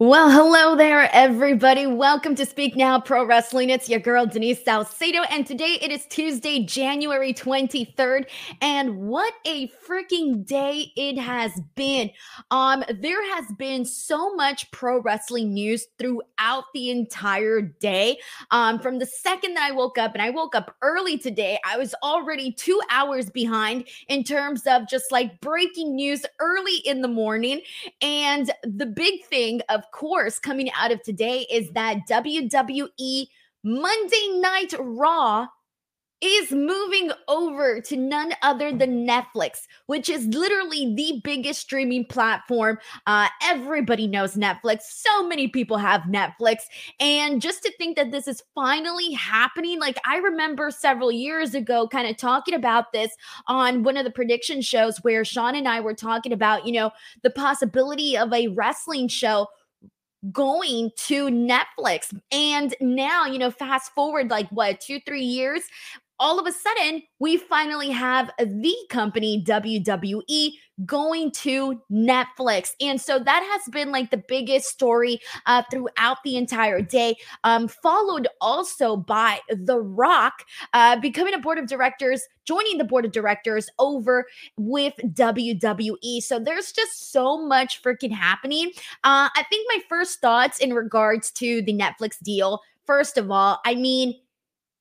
Well, hello there, everybody. Welcome to Speak Now Pro Wrestling. It's your girl, Denise Salcedo, and today it is Tuesday, January 23rd. And what a freaking day it has been. Um, there has been so much pro wrestling news throughout the entire day. Um, from the second that I woke up, and I woke up early today, I was already two hours behind in terms of just like breaking news early in the morning. And the big thing, of course, coming out of today is that WWE Monday Night Raw is moving over to none other than Netflix, which is literally the biggest streaming platform. Uh, everybody knows Netflix. So many people have Netflix. And just to think that this is finally happening, like I remember several years ago, kind of talking about this on one of the prediction shows where Sean and I were talking about, you know, the possibility of a wrestling show going to Netflix. And now, you know, fast forward like what, two, three years, all of a sudden, we finally have the company WWE going to Netflix. And so that has been like the biggest story uh, throughout the entire day, um, followed also by The Rock uh, becoming a board of directors, joining the board of directors over with WWE. So there's just so much freaking happening. Uh, I think my first thoughts in regards to the Netflix deal, first of all, I mean,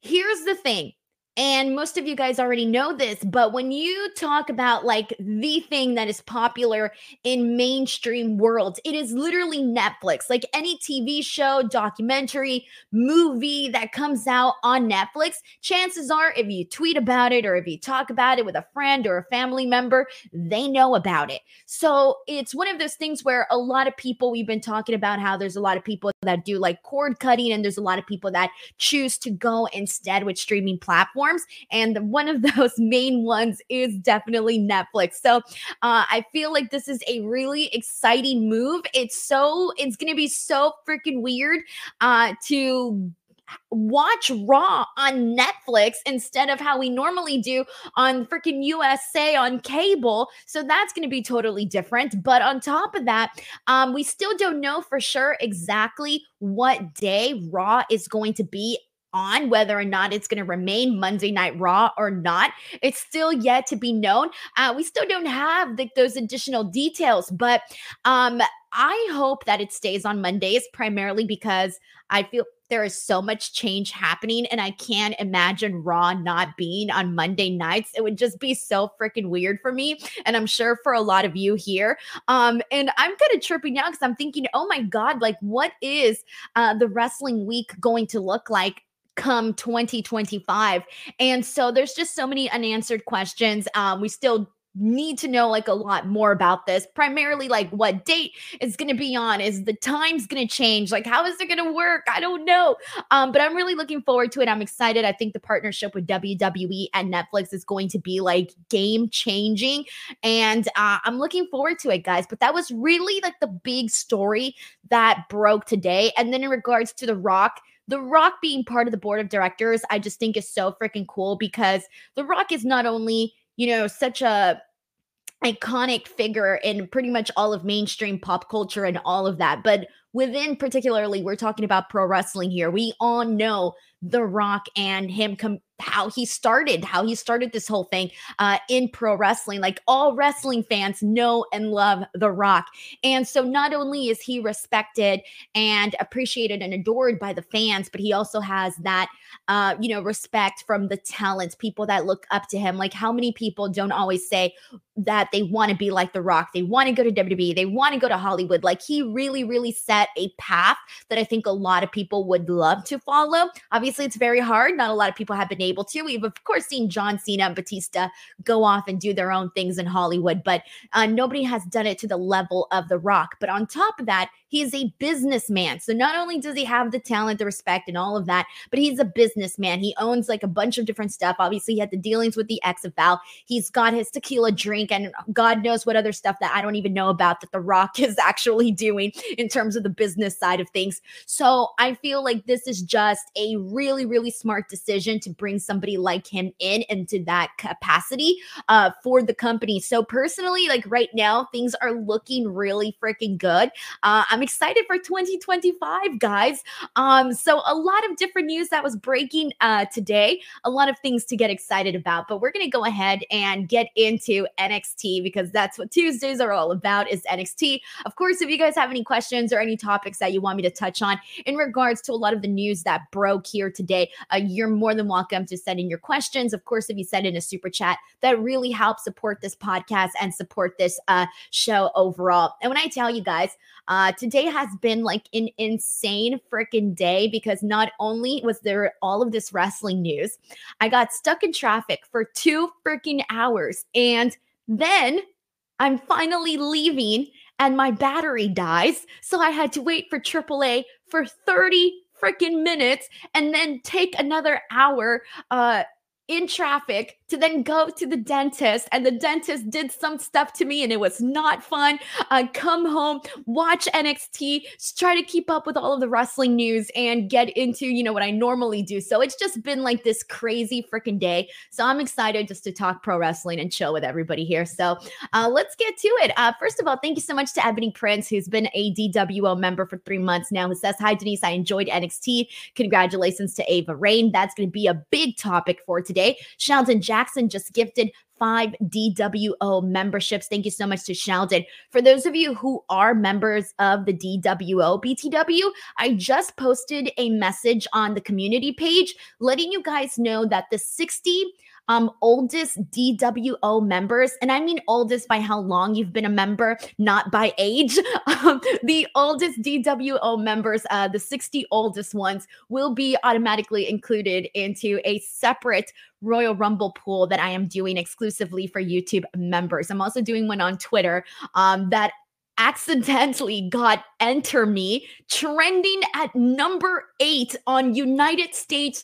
here's the thing and most of you guys already know this, but when you talk about like the thing that is popular in mainstream worlds, it is literally Netflix. Like any TV show, documentary, movie that comes out on Netflix, chances are if you tweet about it or if you talk about it with a friend or a family member, they know about it. So it's one of those things where a lot of people, we've been talking about how there's a lot of people that do like cord cutting, and there's a lot of people that choose to go instead with streaming platforms platforms. And one of those main ones is definitely Netflix. So uh, I feel like this is a really exciting move. It's so, it's going to be so freaking weird uh, to watch Raw on Netflix instead of how we normally do on freaking USA on cable. So that's going to be totally different. But on top of that, um, we still don't know for sure exactly what day Raw is going to be on whether or not it's going to remain Monday Night Raw or not. It's still yet to be known. Uh, we still don't have the, those additional details, but um, I hope that it stays on Mondays primarily because I feel there is so much change happening and I can't imagine Raw not being on Monday nights. It would just be so freaking weird for me and I'm sure for a lot of you here. Um and I'm kind of tripping out cuz I'm thinking, "Oh my god, like what is uh the wrestling week going to look like come 2025. And so there's just so many unanswered questions. Um, we still need to know like a lot more about this primarily like what date it's going to be on is the times going to change like how is it going to work? I don't know um but i'm really looking forward to it i'm excited i think the partnership with wwe and netflix is going to be like game changing and uh, i'm looking forward to it guys but that was really like the big story that broke today and then in regards to the rock the Rock being part of the board of directors, I just think is so freaking cool because The Rock is not only, you know, such a iconic figure in pretty much all of mainstream pop culture and all of that, but within particularly we're talking about pro wrestling here. We all know The Rock and him com- how he started, how he started this whole thing uh, in pro wrestling. Like all wrestling fans know and love The Rock. And so not only is he respected and appreciated and adored by the fans, but he also has that, uh, you know, respect from the talents, people that look up to him. Like how many people don't always say that they want to be like The Rock, they want to go to WWE, they want to go to Hollywood. Like he really, really set a path that I think a lot of people would love to follow. Obviously, it's very hard. Not a lot of people have been able to. We've, of course, seen John Cena and Batista go off and do their own things in Hollywood, but uh, nobody has done it to the level of The Rock. But on top of that, he is a businessman. So not only does he have the talent, the respect, and all of that, but he's a businessman. He owns like a bunch of different stuff. Obviously, he had the dealings with the XFL. He's got his tequila drink and God knows what other stuff that I don't even know about that The Rock is actually doing in terms of the business side of things. So I feel like this is just a really, really smart decision to bring somebody like him in into that capacity uh, for the company. So personally, like right now, things are looking really freaking good. Uh, I'm excited for 2025, guys. Um, so a lot of different news that was breaking uh, today, a lot of things to get excited about. But we're gonna go ahead and get into NXT because that's what Tuesdays are all about is NXT. Of course, if you guys have any questions or any topics that you want me to touch on in regards to a lot of the news that broke here today, uh, you're more than welcome to send in your questions. Of course, if you send in a super chat, that really helps support this podcast and support this uh, show overall. And when I tell you guys, uh, today has been like an insane freaking day because not only was there all of this wrestling news, I got stuck in traffic for two freaking hours. And then I'm finally leaving and my battery dies. So I had to wait for AAA for 30 freaking minutes and then take another hour uh in traffic to then go to the dentist and the dentist did some stuff to me and it was not fun. Uh, come home watch nxt try to keep up with all of the wrestling news and get into you know what i normally do. So it's just been like this crazy freaking day. So i'm excited just to talk pro wrestling and chill with everybody here. So uh, let's get to it. Uh, first of all thank you so much to ebony prince who's been a dwo member for three months now who says hi denise i enjoyed nxt congratulations to ava raine. That's going to be a big topic for today today. Sheldon Jackson just gifted five DWO memberships. Thank you so much to Sheldon. For those of you who are members of the DWO BTW, I just posted a message on the community page letting you guys know that the 60 um, oldest DWO members, and I mean oldest by how long you've been a member, not by age. Um, the oldest DWO members, uh, the 60 oldest ones, will be automatically included into a separate Royal Rumble pool that I am doing exclusively for YouTube members. I'm also doing one on Twitter um, that accidentally got Enter Me trending at number eight on United States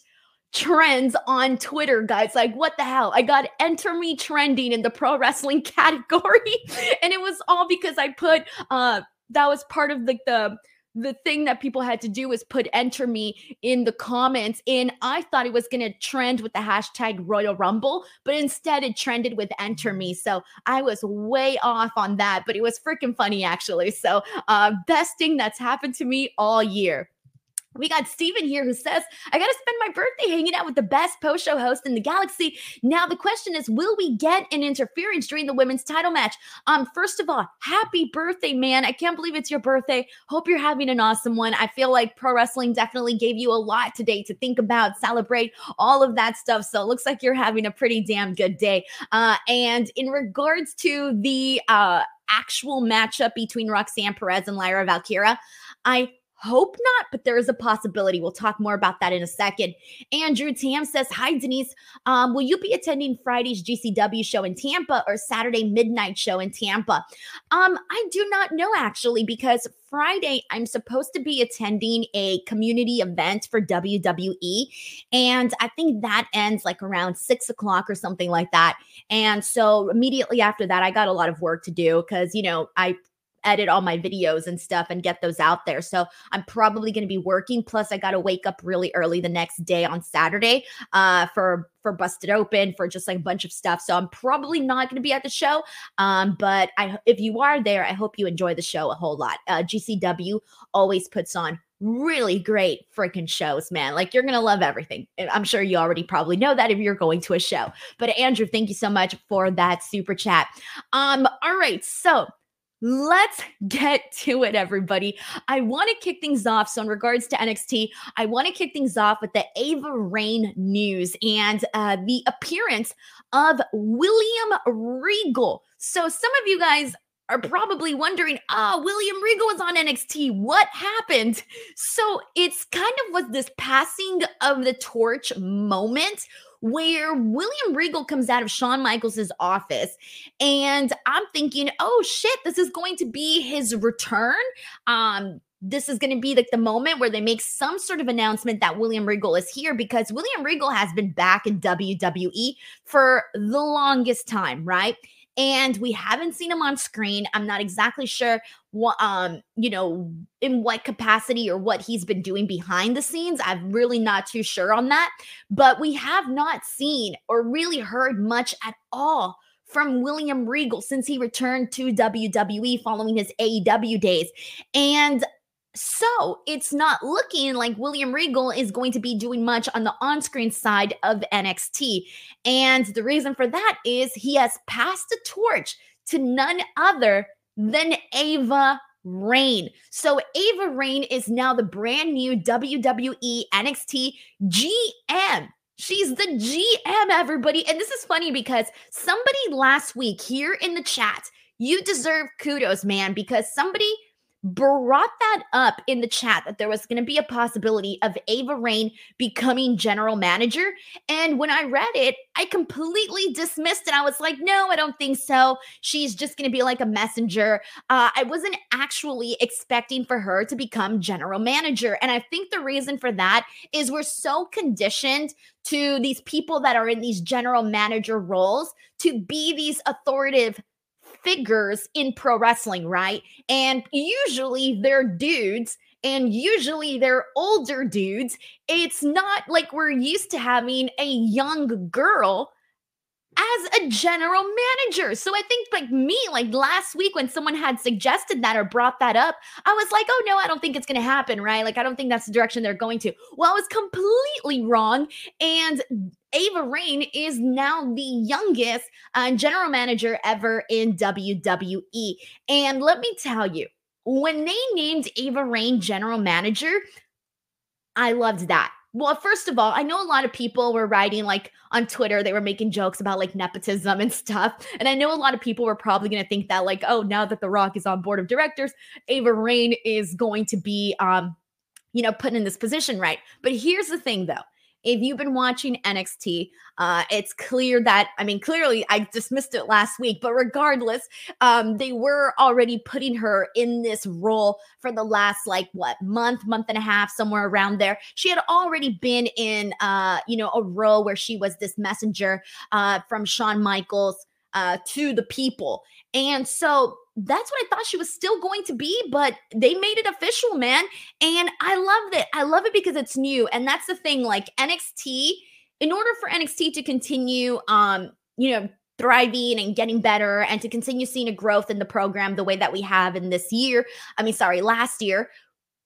trends on Twitter, guys. Like, what the hell? I got enter me trending in the pro wrestling category. and it was all because I put uh that was part of like the the thing that people had to do was put enter me in the comments and i thought it was going to trend with the hashtag royal rumble but instead it trended with enter me so i was way off on that but it was freaking funny actually so uh best thing that's happened to me all year we got Steven here who says, I got to spend my birthday hanging out with the best post show host in the galaxy. Now, the question is, will we get an interference during the women's title match? Um, first of all, happy birthday, man. I can't believe it's your birthday. Hope you're having an awesome one. I feel like pro wrestling definitely gave you a lot today to think about, celebrate, all of that stuff. So it looks like you're having a pretty damn good day. Uh, and in regards to the uh, actual matchup between Roxanne Perez and Lyra Valkyria, I Hope not, but there is a possibility. We'll talk more about that in a second. Andrew Tam says, Hi, Denise. Um, will you be attending Friday's GCW show in Tampa or Saturday midnight show in Tampa? Um, I do not know actually, because Friday I'm supposed to be attending a community event for WWE. And I think that ends like around six o'clock or something like that. And so immediately after that, I got a lot of work to do because, you know, I edit all my videos and stuff and get those out there. So I'm probably going to be working. Plus, I got to wake up really early the next day on Saturday uh, for for Busted Open for just like a bunch of stuff. So I'm probably not going to be at the show. Um, but I if you are there, I hope you enjoy the show a whole lot. Uh, GCW always puts on really great freaking shows, man. Like you're gonna love everything. I'm sure you already probably know that if you're going to a show. But Andrew, thank you so much for that super chat. Um, all right, so Let's get to it, everybody. I want to kick things off. So, in regards to NXT, I want to kick things off with the Ava Raine news and uh, the appearance of William Regal. So, some of you guys are probably wondering, oh, William Regal was on NXT. What happened? So, it's kind of was this passing of the torch moment where William Regal comes out of Shawn Michaels' office. And I'm thinking, oh shit, this is going to be his return. Um, this is going to be like the moment where they make some sort of announcement that William Regal is here because William Regal has been back in WWE for the longest time, right? and we haven't seen him on screen. I'm not exactly sure um, you know, in what capacity or what he's been doing behind the scenes. I'm really not too sure on that. But we have not seen or really heard much at all from William Regal since he returned to WWE following his AEW days. And so it's not looking like William Regal is going to be doing much on the on screen side of NXT. And the reason for that is he has passed the torch to none other than Ava Raine. So Ava Raine is now the brand new WWE NXT GM. She's the GM, everybody. And this is funny because somebody last week here in the chat, you deserve kudos, man, because somebody brought that up in the chat that there was going to be a possibility of Ava Raine becoming general manager. And when I read it, I completely dismissed it. I was like, no, I don't think so. She's just going to be like a messenger. Uh, I wasn't actually expecting for her to become general manager. And I think the reason for that is we're so conditioned to these people that are in these general manager roles to be these authoritative figures in pro wrestling, right? And usually they're dudes and usually they're older dudes. It's not like we're used to having a young girl as a general manager. So I think like me, like last week when someone had suggested that or brought that up, I was like, oh no, I don't think it's gonna happen, right? Like I don't think that's the direction they're going to. Well, I was completely wrong. And Ava Raine is now the youngest uh, general manager ever in WWE. And let me tell you, when they named Ava Raine general manager, I loved that well, first of all, I know a lot of people were writing like on Twitter, they were making jokes about like nepotism and stuff. And I know a lot of people were probably going to think that, like, oh, now that The Rock is on board of directors, Ava Raine is going to be, um, you know, put in this position, right? But here's the thing though if you've been watching NXT, uh, it's clear that, I mean, clearly I dismissed it last week, but regardless, um, they were already putting her in this role for the last, like, what, month, month and a half, somewhere around there. She had already been in, uh, you know, a role where she was this messenger uh, from Shawn Michaels uh, to the people. And so that's what I thought she was still going to be, but they made it official, man. And I loved it. I love it because it's new. And that's the thing, like NXT, in order for NXT to continue um, you know, thriving and getting better and to continue seeing a growth in the program the way that we have in this year, I mean, sorry, last year,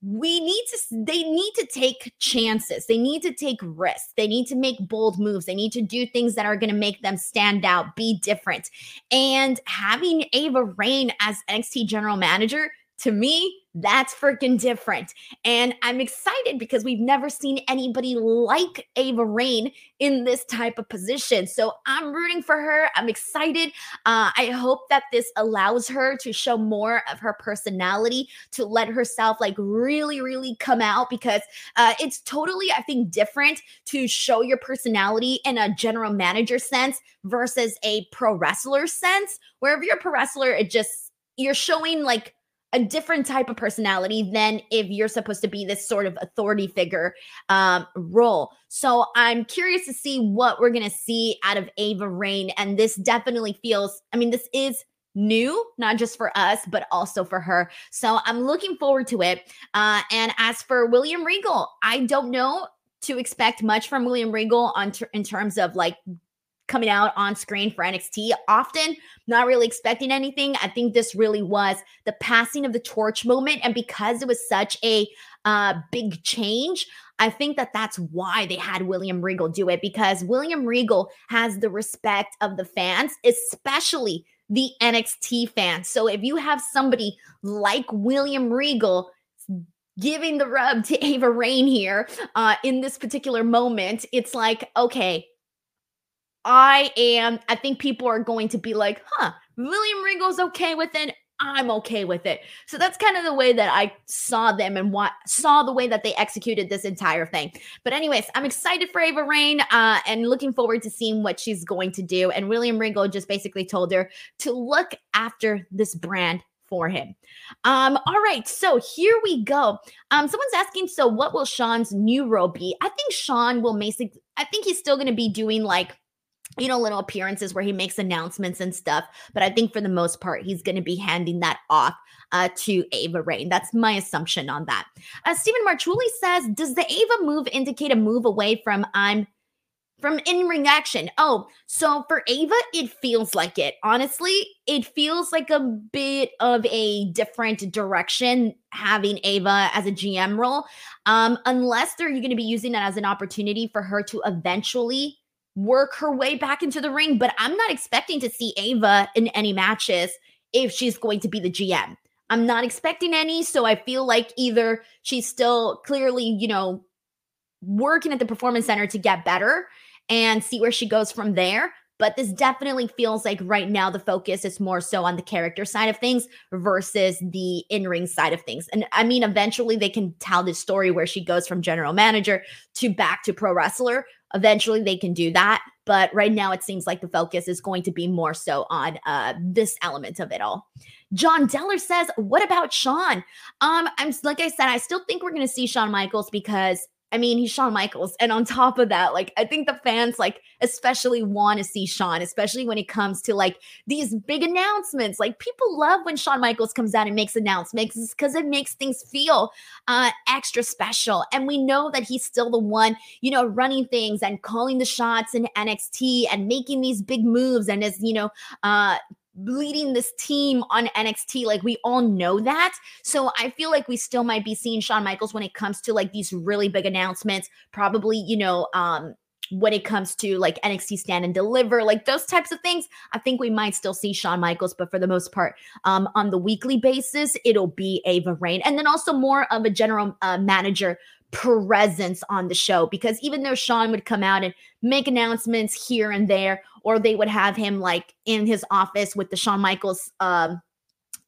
we need to they need to take chances they need to take risks they need to make bold moves they need to do things that are going to make them stand out be different. And having ava raine as nxt general manager to me that's freaking different. And I'm excited because we've never seen anybody like Ava Raine in this type of position. So I'm rooting for her. I'm excited. Uh, I hope that this allows her to show more of her personality, to let herself like really, really come out because uh, it's totally, I think, different to show your personality in a general manager sense versus a pro wrestler sense. Wherever you're a pro wrestler, it just, you're showing like, a different type of personality than if you're supposed to be this sort of authority figure um, role. So I'm curious to see what we're going to see out of Ava Raine. And this definitely feels, I mean, this is new, not just for us, but also for her. So I'm looking forward to it. Uh, and as for William Regal, I don't know to expect much from William Regal on ter- in terms of like coming out on screen for NXT often, not really expecting anything. I think this really was the passing of the torch moment. And because it was such a uh, big change, I think that that's why they had William Regal do it because William Regal has the respect of the fans, especially the NXT fans. So if you have somebody like William Regal, giving the rub to Ava Raine here uh, in this particular moment, it's like, okay, I am, I think people are going to be like, huh, William Regal's okay with it. I'm okay with it. So that's kind of the way that I saw them and what saw the way that they executed this entire thing. But anyways, I'm excited for Ava Raine uh, and looking forward to seeing what she's going to do. And William Regal just basically told her to look after this brand for him. Um, all right, so here we go. Um, someone's asking, so what will Shawn's new role be? I think Shawn will basically, I think he's still going to be doing like you know, little appearances where he makes announcements and stuff. But I think for the most part, he's going to be handing that off uh, to Ava Raine. That's my assumption on that. Uh, Stephen Marchuli says, Does the Ava move indicate a move away from I'm from in ring action. Oh, so for Ava, it feels like it. Honestly, it feels like a bit of a different direction having Ava as a GM role. Um, unless they're going to be using that as an opportunity for her to eventually work her way back into the ring. But I'm not expecting to see Ava in any matches if she's going to be the GM. I'm not expecting any. So I feel like either she's still clearly, you know, working at the performance center to get better and see where she goes from there. But this definitely feels like right now the focus is more so on the character side of things versus the in ring side of things. And I mean, eventually they can tell this story where she goes from general manager to back to pro wrestler. Eventually they can do that. But right now it seems like the focus is going to be more so on uh, this element of it all. John Deller says, "What about Shawn?" Um, I'm like I said, I still think we're going to see Shawn Michaels because I mean, he's Shawn Michaels. And on top of that, like, I think the fans, like, especially want to see Shawn, especially when it comes to like these big announcements. Like, people love when Shawn Michaels comes out and makes announcements because it makes things feel uh, extra special. And we know that he's still the one, you know, running things and calling the shots in NXT and making these big moves and is, you know, uh, leading this team on NXT. Like we all know that. So I feel like we still might be seeing Shawn Michaels when it comes to like these really big announcements. Probably, you know, um, when it comes to like NXT stand and deliver, like those types of things, I think we might still see Shawn Michaels, but for the most part, um, on the weekly basis, it'll be Ava Raine, And then also more of a general uh, manager presence on the show because even though Shawn would come out and make announcements here and there, or they would have him like in his office with the Shawn Michaels um,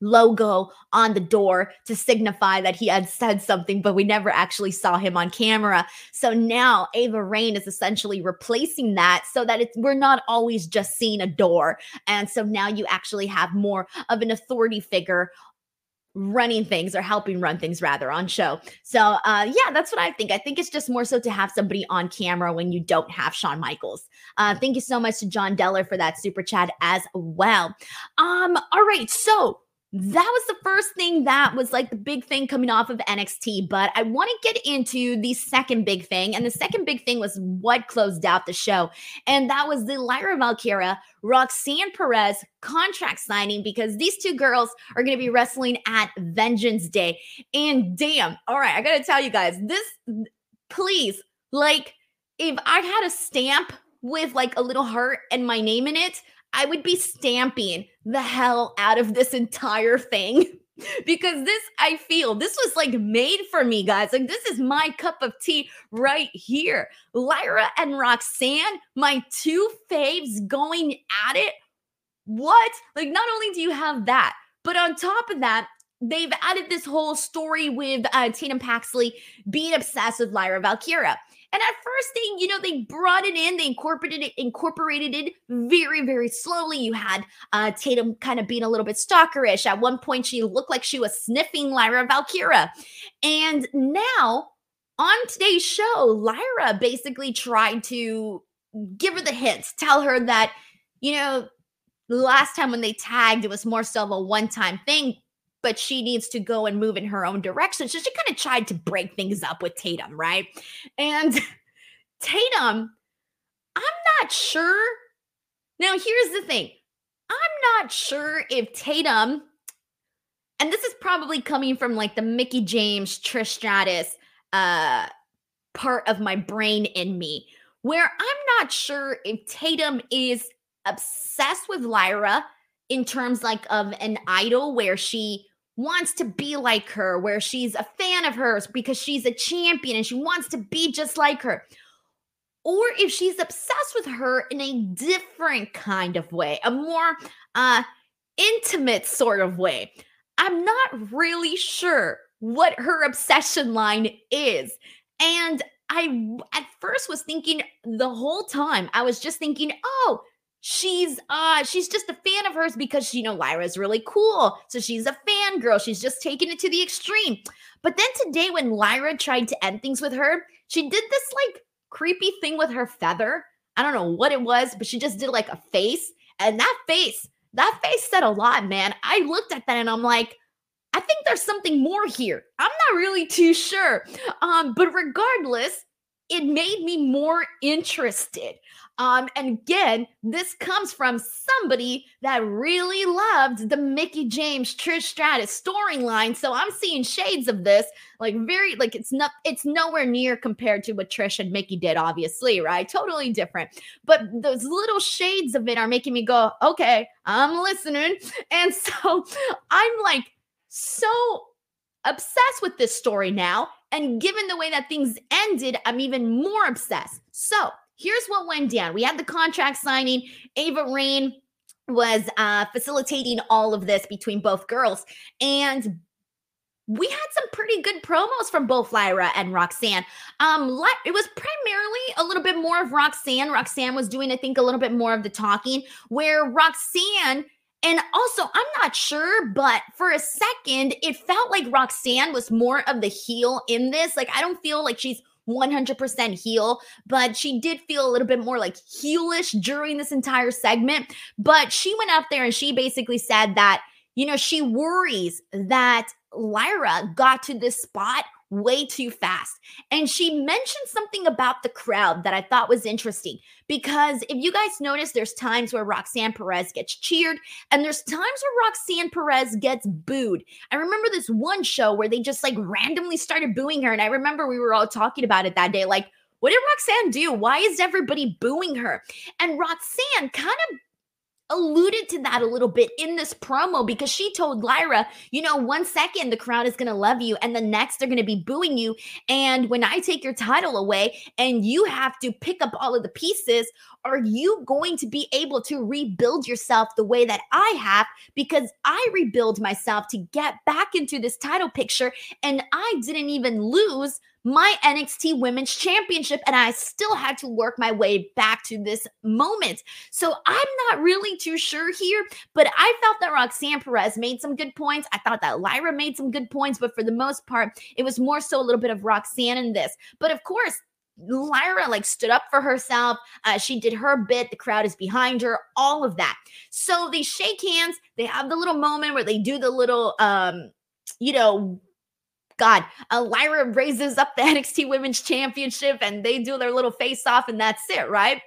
logo on the door to signify that he had said something, but we never actually saw him on camera. So now Ava Raine is essentially replacing that so that it's we're not always just seeing a door. And so now you actually have more of an authority figure running things or helping run things rather on show. So uh yeah, that's what I think. I think it's just more so to have somebody on camera when you don't have Shawn Michaels. Uh thank you so much to John Deller for that super chat as well. Um all right, so that was the first thing that was like the big thing coming off of NXT. But I want to get into the second big thing. And the second big thing was what closed out the show. And that was the Lyra Valkyria, Roxanne Perez contract signing because these two girls are going to be wrestling at Vengeance Day. And damn, all right, I got to tell you guys, this, please, like, if I had a stamp with like a little heart and my name in it, I would be stamping the hell out of this entire thing because this I feel this was like made for me, guys. Like this is my cup of tea right here. Lyra and Roxanne, my two faves going at it. What? Like, not only do you have that, but on top of that, they've added this whole story with uh, Tatum Paxley being obsessed with Lyra Valkyria. And at first, they, you know, they brought it in, they incorporated it, incorporated it very, very slowly. You had uh, Tatum kind of being a little bit stalkerish. At one point, she looked like she was sniffing Lyra Valkyria. And now on today's show, Lyra basically tried to give her the hints, tell her that, you know, last time when they tagged, it was more so of a one time thing but she needs to go and move in her own direction. So she kind of tried to break things up with Tatum, right? And Tatum, I'm not sure. Now, here's the thing I'm not sure if Tatum, and this is probably coming from like the Mickie James, Trish Stratus uh, part of my brain in me, where I'm not sure if Tatum is obsessed with Lyra in terms like of an idol where she wants to be like her, where she's a fan of hers because she's a champion and she wants to be just like her. Or if she's obsessed with her in a different kind of way, a more uh, intimate sort of way. I'm not really sure what her obsession line is. And I at first was thinking the whole time, I was just thinking, oh, she's uh she's just a fan of hers because you know Lyra's really cool. So she's a fan girl. She's just taking it to the extreme. But then today when Lyra tried to end things with her, she did this like creepy thing with her feather. I don't know what it was, but she just did like a face. And that face, that face said a lot, man. I looked at that and I'm like, I think there's something more here. I'm not really too sure. Um, but regardless, it made me more interested. Um, and again, this comes from somebody that really loved the Mickie James Trish Stratus storyline. So I'm seeing shades of this, like very like it's not it's nowhere near compared to what Trish and Mickie did, obviously, right? Totally different. But those little shades of it are making me go, okay, I'm listening. And so I'm like so obsessed with this story now. And given the way that things ended, I'm even more obsessed. So here's what went down. We had the contract signing. Ava Raine was uh, facilitating all of this between both girls. And we had some pretty good promos from both Lyra and Roxanne. Um, it was primarily a little bit more of Roxanne. Roxanne was doing, I think, a little bit more of the talking, where Roxanne and also, I'm not sure, but for a second, it felt like Roxanne was more of the heel in this. Like, I don't feel like she's 100% heel, but she did feel a little bit more like heelish during this entire segment. But she went up there and she basically said that, you know, she worries that Lyra got to this spot way too fast. And she mentioned something about the crowd that I thought was interesting because if you guys notice, there's times where Roxanne Perez gets cheered and there's times where Roxanne Perez gets booed. I remember this one show where they just like randomly started booing her. And I remember we were all talking about it that day. Like, what did Roxanne do? Why is everybody booing her? And Roxanne kind of alluded to that a little bit in this promo because she told Lyra, you know, one second the crowd is going to love you and the next they're going to be booing you. And when I take your title away and you have to pick up all of the pieces, are you going to be able to rebuild yourself the way that I have? Because I rebuild myself to get back into this title picture and I didn't even lose my NXT Women's Championship, and I still had to work my way back to this moment. So I'm not really too sure here, but I felt that Roxanne Perez made some good points. I thought that Lyra made some good points, but for the most part, it was more so a little bit of Roxanne in this. But of course, Lyra like stood up for herself. Uh, she did her bit. The crowd is behind her. All of that. So they shake hands. They have the little moment where they do the little, um, you know, God, Lyra raises up the NXT Women's Championship and they do their little face off, and that's it, right?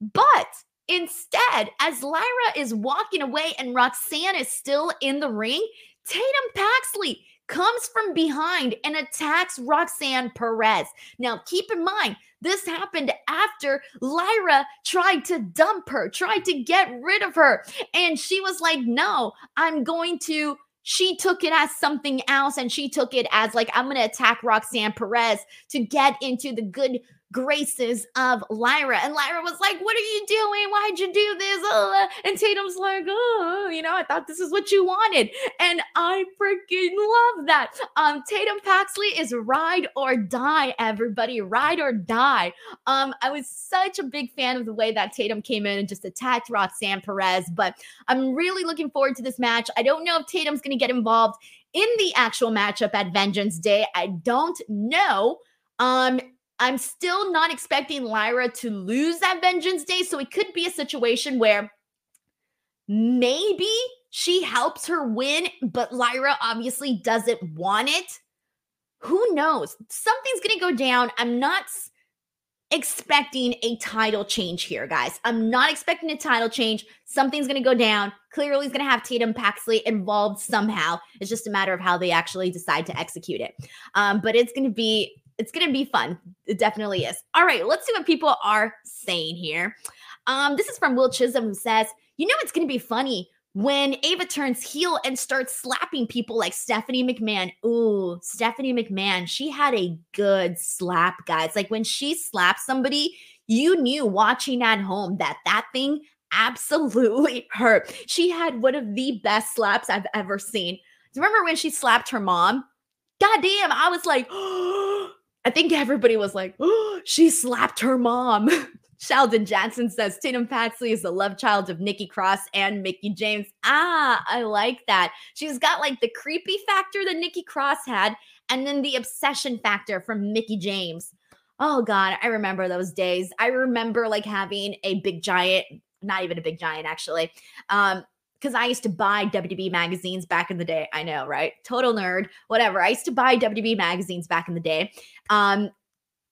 But instead, as Lyra is walking away and Roxanne is still in the ring, Tatum Paxley comes from behind and attacks Roxanne Perez. Now, keep in mind, this happened after Lyra tried to dump her, tried to get rid of her. And she was like, No, I'm going to she took it as something else and she took it as like i'm to attack roxanne perez to get into the good graces of Lyra. And Lyra was like, What are you doing? Why'd you do this? Uh, and Tatum's like, Oh, you know, I thought this is what you wanted. And I freaking love that. Um, Tatum Paxley is ride or die, everybody. Ride or die. Um, I was such a big fan of the way that Tatum came in and just attacked Roxanne Perez, but I'm really looking forward to this match. I don't know if Tatum's gonna get involved in the actual matchup at Vengeance Day. I don't know. Um, I'm still not expecting Lyra to lose that Vengeance Day. So it could be a situation where maybe she helps her win, but Lyra obviously doesn't want it. Who knows? Something's going to go down. I'm not expecting a title change here, guys. I'm not expecting a title change. Something's going to go down. Clearly, he's going to have Tatum Paxley involved somehow. It's just a matter of how they actually decide to execute it. Um, but it's going to be it's going to be fun. It definitely is. All right, let's see what people are saying here. Um, this is from Will Chisholm who says, You know, it's going to be funny when Ava turns heel and starts slapping people like Stephanie McMahon. Ooh, Stephanie McMahon, she had a good slap, guys. Like when she slapped somebody, you knew watching at home that that thing absolutely hurt. She had one of the best slaps I've ever seen. Remember when she slapped her mom? God damn, I was like, oh, I think everybody was like, oh, she slapped her mom. Sheldon Johnson says Tatum Paxley is the love child of Nikki Cross and Mickie James. Ah, I like that. She's got like the creepy factor that Nikki Cross had, and then the obsession factor from Mickie James. Oh God, I remember those days. I remember like having a big giant, not even a big giant actually. Um, because I used to buy WB magazines back in the day. I know, right? Total nerd, whatever. I used to buy WB magazines back in the day. Um,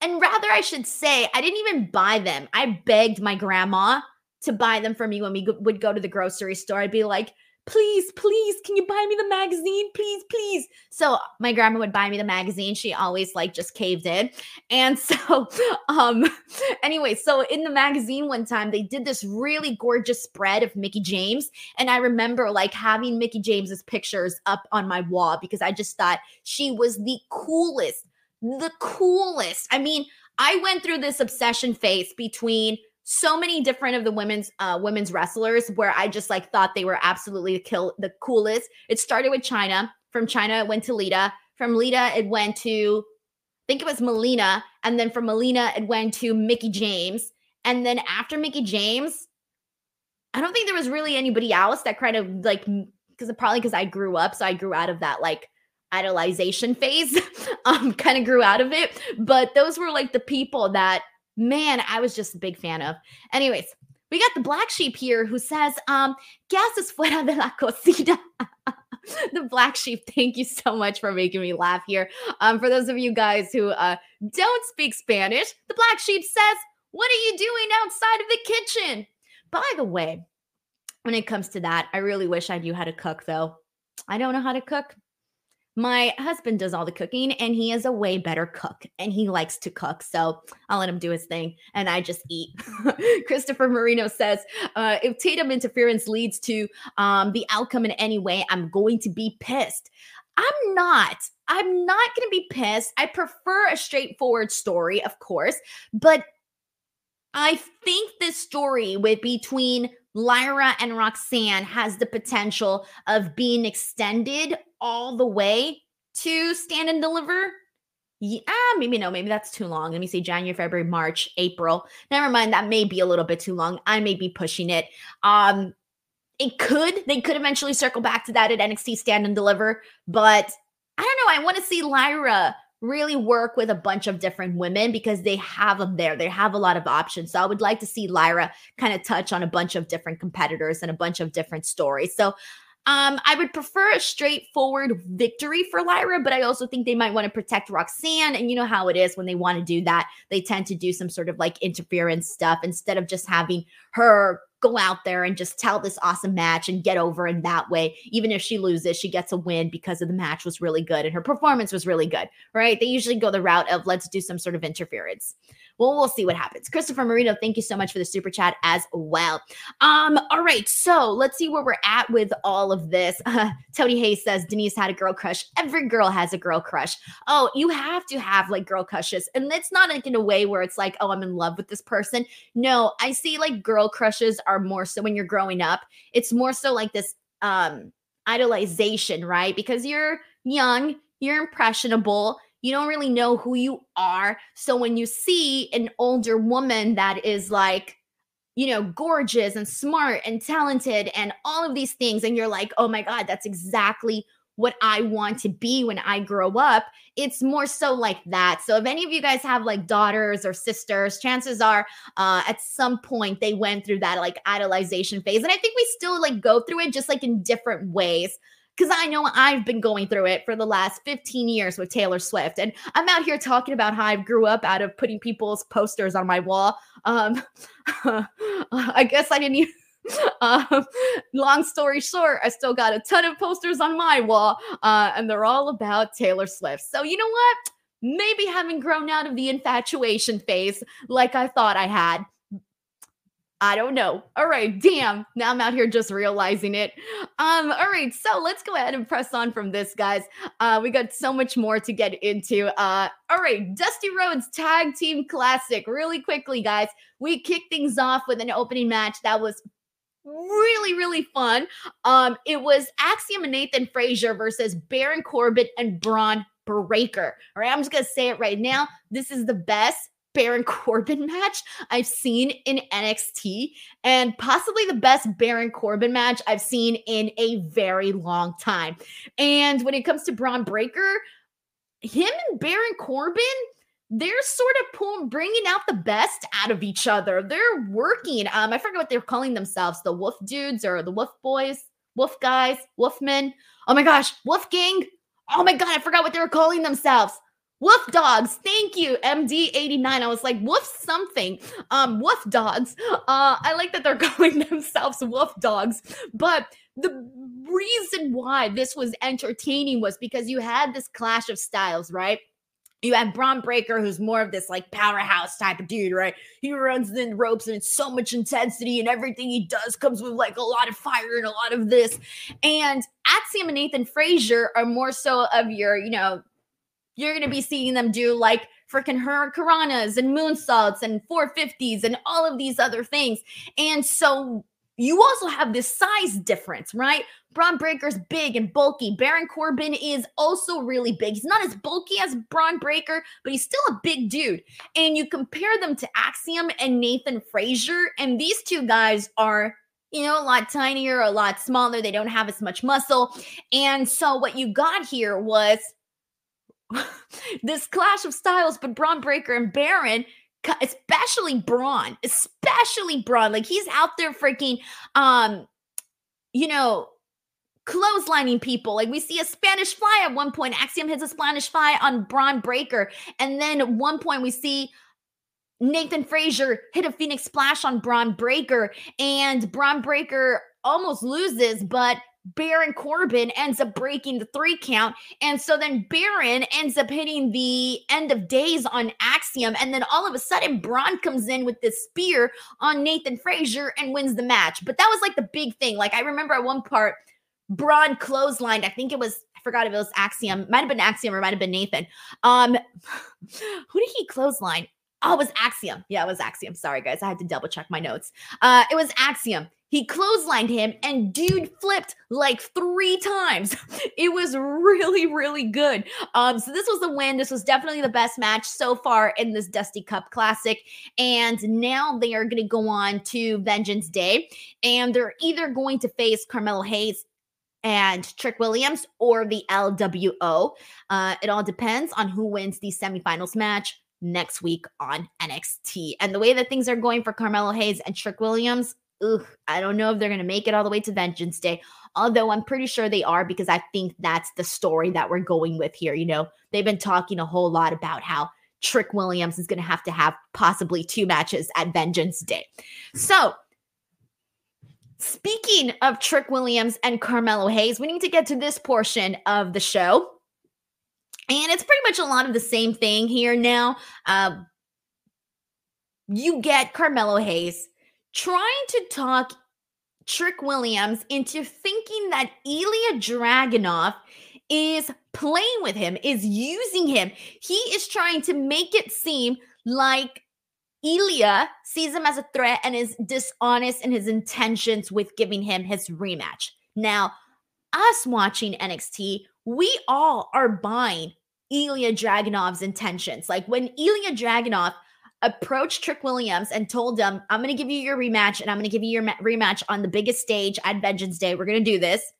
and rather, I should say, I didn't even buy them. I begged my grandma to buy them for me when we would go to the grocery store. I'd be like, please, please, can you buy me the magazine? Please, please. So my grandma would buy me the magazine. She always like just caved in. And so, um, anyway, so in the magazine one time, they did this really gorgeous spread of Mickie James. And I remember like having Mickie James's pictures up on my wall because I just thought she was the coolest, the coolest. I mean, I went through this obsession phase between so many different of the women's uh women's wrestlers where I just like thought they were absolutely the kill the coolest. It started with Chyna. From Chyna, it went to Lita. From Lita, it went to I think it was Melina, and then from Melina, it went to Mickie James, and then after Mickie James, I don't think there was really anybody else that kind of like because probably because I grew up, so I grew out of that like idolization phase, um, kind of grew out of it. But those were like the people that man, I was just a big fan of. Anyways, we got the black sheep here who says, um, es fuera de la cocina. the black sheep, thank you so much for making me laugh here. Um, for those of you guys who uh, don't speak Spanish, the black sheep says, What are you doing outside of the kitchen? By the way, when it comes to that, I really wish I knew how to cook, though. I don't know how to cook. My husband does all the cooking and he is a way better cook and he likes to cook. So I'll let him do his thing and I just eat. Christopher Marino says uh, if Tatum interference leads to um, the outcome in any way, I'm going to be pissed. I'm not. I'm not going to be pissed. I prefer a straightforward story, of course, but I think this story with between Lyra and Roxanne has the potential of being extended all the way to stand and deliver. Yeah, maybe no, maybe that's too long. Let me see January, February, March, April. Never mind, that may be a little bit too long. I may be pushing it. Um, it could, they could eventually circle back to that at NXT Stand and Deliver, but I don't know. I want to see Lyra really work with a bunch of different women because they have them there. They have a lot of options. So I would like to see Lyra kind of touch on a bunch of different competitors and a bunch of different stories. So um, I would prefer a straightforward victory for Lyra, but I also think they might want to protect Roxanne. And you know how it is when they want to do that, they tend to do some sort of like interference stuff instead of just having her go out there and just tell this awesome match and get over in that way. Even if she loses, she gets a win because of the match was really good and her performance was really good, right? They usually go the route of let's do some sort of interference. Well, we'll see what happens. Christopher Marino, thank you so much for the super chat as well. Um, all right, so let's see where we're at with all of this. Uh, Tony Hayes says Denise had a girl crush. Every girl has a girl crush. Oh, you have to have like girl crushes, and it's not like in a way where it's like, oh, I'm in love with this person. No, I see like girl crushes are more so when you're growing up. It's more so like this um idolization, right? Because you're young, you're impressionable you don't really know who you are. So when you see an older woman that is like, you know, gorgeous and smart and talented and all of these things, and you're like, oh my God, that's exactly what I want to be when I grow up. It's more so like that. So if any of you guys have like daughters or sisters, chances are uh, at some point they went through that like idolization phase. And I think we still like go through it just like in different ways because I know I've been going through it for the last 15 years with Taylor Swift. And I'm out here talking about how I grew up out of putting people's posters on my wall. Um, I guess I didn't even. Um, long story short, I still got a ton of posters on my wall, uh, and they're all about Taylor Swift. So, you know what? Maybe having grown out of the infatuation phase like I thought I had, I don't know. All right, damn. Now I'm out here just realizing it. Um, all right, so let's go ahead and press on from this, guys. Uh, we got so much more to get into. Uh, all right, Dusty Rhodes Tag Team Classic. Really quickly, guys. We kick things off with an opening match that was really really fun um it was axiom and nathan frazer versus baron corbin and bron Breakker. all right i'm just gonna say it right now this is the best Baron Corbin match I've seen in NXT and possibly the best Baron Corbin match I've seen in a very long time. And when it comes to Bron Breakker, him and Baron Corbin, they're sort of pulling, bringing out the best out of each other. They're working. Um, I forget what they're calling themselves, the Wolf Dudes or the Wolf Boys, Wolf Guys, Wolfmen. Oh my gosh, Wolf Gang. Oh my god, I forgot what they were calling themselves. Wolf dogs. Thank you, MD89. I was like, wolf something. Um, wolf dogs. Uh, I like that they're calling themselves wolf dogs. But the reason why this was entertaining was because you had this clash of styles, right? You have Bron Breakker, who's more of this like powerhouse type of dude, right? He runs in ropes and it's so much intensity, and everything he does comes with like a lot of fire and a lot of this. And Axiom and Nathan Frazer are more so of your, you know, you're going to be seeing them do like freaking hurricanranas and moonsaults and 450s and all of these other things. And so you also have this size difference, right? Bron Breakker's big and bulky. Baron Corbin is also really big. He's not as bulky as Bron Breakker, but he's still a big dude. And you compare them to Axiom and Nathan Frazer, and these two guys are you know, a lot tinier, a lot smaller. They don't have as much muscle. And so what you got here was this clash of styles, but Bron Breakker and Baron, especially Bron, especially Bron, like he's out there freaking, um, you know, clotheslining people. Like we see a Spanish fly at one point. Axiom hits a Spanish fly on Bron Breakker, and then at one point we see. Nathan Frazer hit a Phoenix splash on Bron Breakker, and Bron Breakker almost loses, but Baron Corbin ends up breaking the three count. And so then Baron ends up hitting the end of days on Axiom. And then all of a sudden, Bron comes in with this spear on Nathan Frazer and wins the match. But that was like the big thing. Like I remember at one part, Bron clotheslined. I think it was, I forgot if it was Axiom, might have been Axiom or might have been Nathan. Um, who did he clothesline? Oh, it was Axiom. Yeah, it was Axiom. Sorry, guys. I had to double check my notes. Uh, it was Axiom. He clotheslined him and dude flipped like three times. It was really, really good. Um, so this was the win. This was definitely the best match so far in this Dusty Cup Classic. And now they are going to go on to Vengeance Day, and they're either going to face Carmelo Hayes and Trick Williams or the LWO. Uh, it all depends on who wins the semifinals match next week on NXT. And the way that things are going for Carmelo Hayes and Trick Williams, ugh, I don't know if they're going to make it all the way to Vengeance Day. Although I'm pretty sure they are because I think that's the story that we're going with here. You know, they've been talking a whole lot about how Trick Williams is going to have to have possibly two matches at Vengeance Day. So, speaking of Trick Williams and Carmelo Hayes, we need to get to this portion of the show. And it's pretty much a lot of the same thing here now. Uh, you get Carmelo Hayes trying to talk Trick Williams into thinking that Ilya Dragunov is playing with him, is using him. He is trying to make it seem like Ilya sees him as a threat and is dishonest in his intentions with giving him his rematch. Now, us watching NXT, we all are buying Ilya Dragunov's intentions. Like when Ilya Dragunov approached Trick Williams and told him, I'm going to give you your rematch and I'm going to give you your ma- rematch on the biggest stage at Vengeance Day. We're going to do this.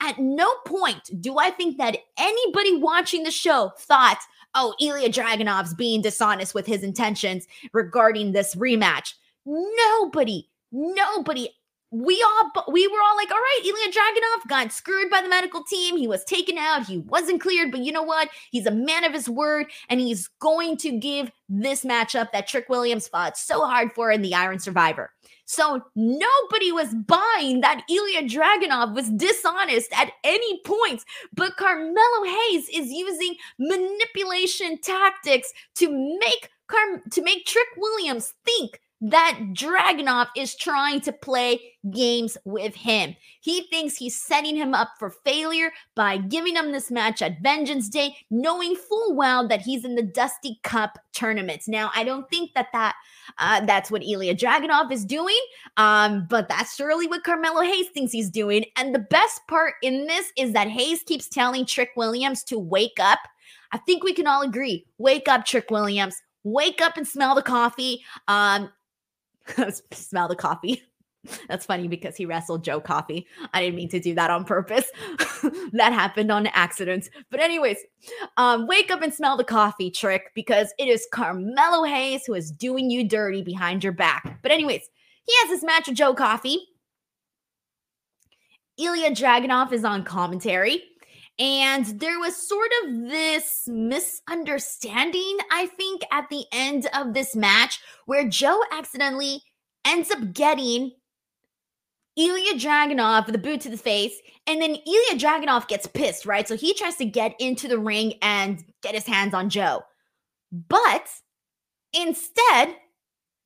At no point do I think that anybody watching the show thought, oh, Ilya Dragunov's being dishonest with his intentions regarding this rematch. Nobody, nobody we all we were all like, all right, Ilya Dragunov got screwed by the medical team. He was taken out. He wasn't cleared, but you know what? He's a man of his word, and he's going to give this matchup that Trick Williams fought so hard for in the Iron Survivor. So nobody was buying that Ilya Dragunov was dishonest at any point, but Carmelo Hayes is using manipulation tactics to make Car- to make Trick Williams think that Dragunov is trying to play games with him. He thinks he's setting him up for failure by giving him this match at Vengeance Day, knowing full well that he's in the Dusty Cup tournament. Now, I don't think that that uh, that's what Ilya Dragunov is doing, um, but that's surely what Carmelo Hayes thinks he's doing. And the best part in this is that Hayes keeps telling Trick Williams to wake up. I think we can all agree. Wake up, Trick Williams wake up and smell the coffee. Um, smell the coffee. That's funny because he wrestled Joe Coffey. I didn't mean to do that on purpose. that happened on accident. But, anyways, um, wake up and smell the coffee trick because it is Carmelo Hayes who is doing you dirty behind your back. But, anyways, he has this match with Joe Coffey. Ilya Dragunov is on commentary. And there was sort of this misunderstanding, I think, at the end of this match where Joe accidentally ends up getting Ilya Dragunov a boot to the face, and then Ilya Dragunov gets pissed, right? So he tries to get into the ring and get his hands on Joe. But instead,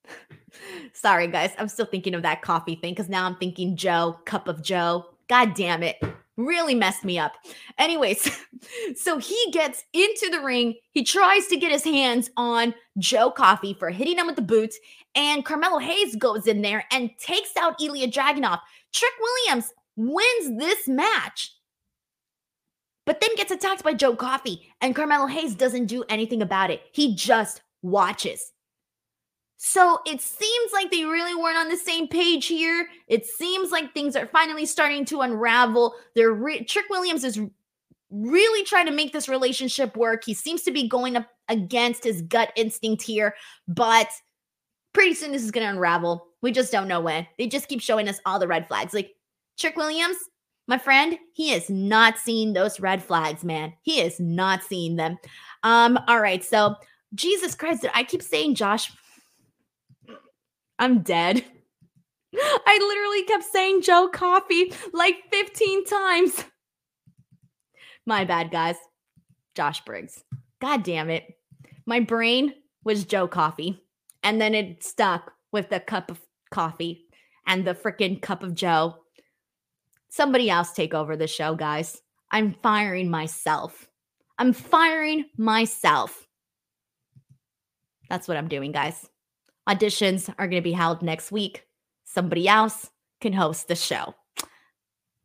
sorry guys, I'm still thinking of that coffee thing because now I'm thinking Joe, cup of Joe. God damn it really messed me up. Anyways, so he gets into the ring. He tries to get his hands on Joe Coffey for hitting him with the boots. And Carmelo Hayes goes in there and takes out Ilya Dragunov. Trick Williams wins this match, but then gets attacked by Joe Coffey. And Carmelo Hayes doesn't do anything about it. He just watches. So it seems like they really weren't on the same page here. It seems like things are finally starting to unravel. They're re- Trick Williams is really trying to make this relationship work. He seems to be going up against his gut instinct here, but pretty soon this is going to unravel. We just don't know when. They just keep showing us all the red flags. Like Trick Williams, my friend, he is not seeing those red flags, man. He is not seeing them. Um, all right, so Jesus Christ, I keep saying Josh I'm dead. I literally kept saying Joe Coffey like 15 times. My bad, guys. Josh Briggs. God damn it. My brain was Joe Coffey. And then it stuck with the cup of coffee and the freaking cup of Joe. Somebody else take over the show, guys. I'm firing myself. I'm firing myself. That's what I'm doing, guys. Auditions are going to be held next week. Somebody else can host the show.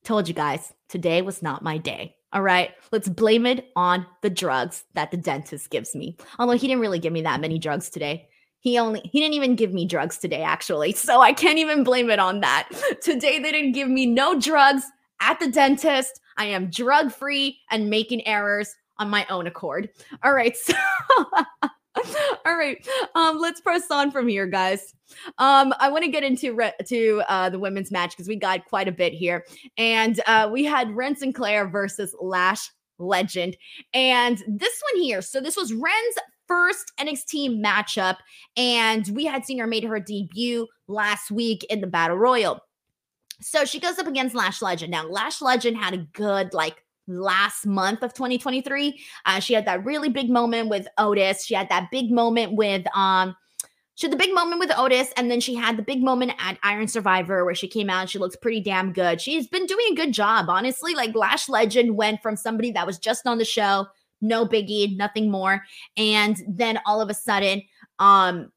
Told you guys, today was not my day. All right, let's blame it on the drugs that the dentist gives me. Although he didn't really give me that many drugs today. He only he didn't even give me drugs today actually. So I can't even blame it on that. Today they didn't give me no drugs at the dentist. I am drug free and making errors on my own accord. All right. So All right. Um, let's press on from here, guys. Um, I want to get into re- to uh, the women's match because we got quite a bit here, and uh, we had Wren Sinclair versus Lash Legend, and this one here. So this was Wren's first NXT matchup, and we had seen her made her debut last week in the Battle Royal. So she goes up against Lash Legend. Now, Lash Legend had a good like last month of 2023. Uh, she had that really big moment with Otis. She had that big moment with um she had the big moment with Otis, and then she had the big moment at Iron Survivor where she came out and she looks pretty damn good. She's been doing a good job, honestly. Like Lash Legend went from somebody that was just on the show, no biggie, nothing more, and then all of a sudden, um,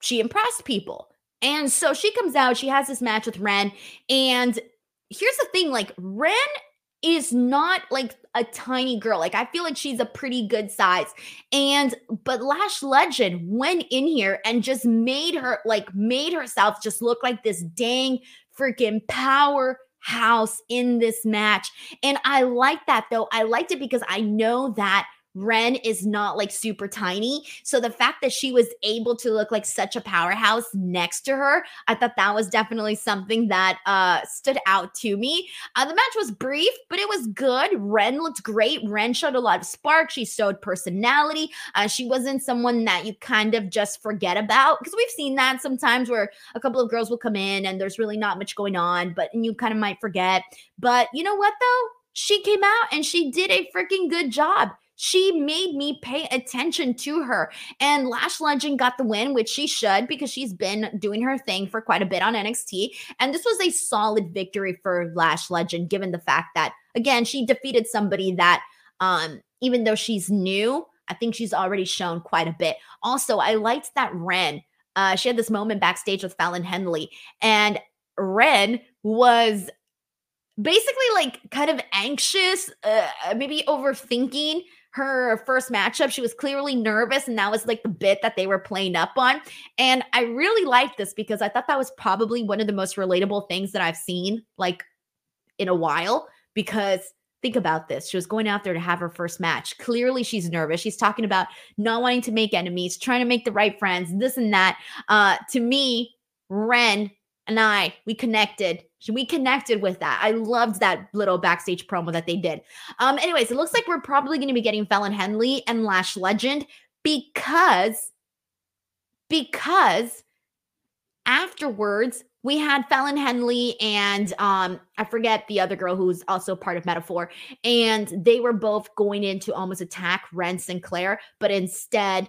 she impressed people. And so she comes out, she has this match with Wren. and here's the thing like Wren is not like a tiny girl. Like I feel like she's a pretty good size. And but Lash Legend went in here and just made her like made herself just look like this dang freaking powerhouse in this match. And I like that though. I liked it because I know that Wren is not like super tiny. So the fact that she was able to look like such a powerhouse next to her, I thought that was definitely something that uh stood out to me. Uh, the match was brief, but it was good. Wren looked great. Wren showed a lot of spark. She showed personality. Uh, she wasn't someone that you kind of just forget about because we've seen that sometimes where a couple of girls will come in and there's really not much going on, but and you kind of might forget. But you know what though? She came out and she did a freaking good job. She made me pay attention to her. And Lash Legend got the win, which she should because she's been doing her thing for quite a bit on NXT. And this was a solid victory for Lash Legend, given the fact that, again, she defeated somebody that, um, even though she's new, I think she's already shown quite a bit. Also, I liked that Wren. Uh, she had this moment backstage with Fallon Henley, and Wren was basically like kind of anxious, uh, maybe overthinking her first matchup, she was clearly nervous, and that was like the bit that they were playing up on. And I really liked this because I thought that was probably one of the most relatable things that I've seen like in a while. Because think about this. She was going out there to have her first match. Clearly, she's nervous. She's talking about not wanting to make enemies, trying to make the right friends, this and that. Uh, to me, Wren and I, we connected. We connected with that. I loved that little backstage promo that they did. Um, anyways, it looks like we're probably going to be getting Fallon Henley and Lash Legend because because afterwards we had Fallon Henley and um I forget the other girl who's also part of Meta-Four and they were both going in to almost attack Wren Sinclair but instead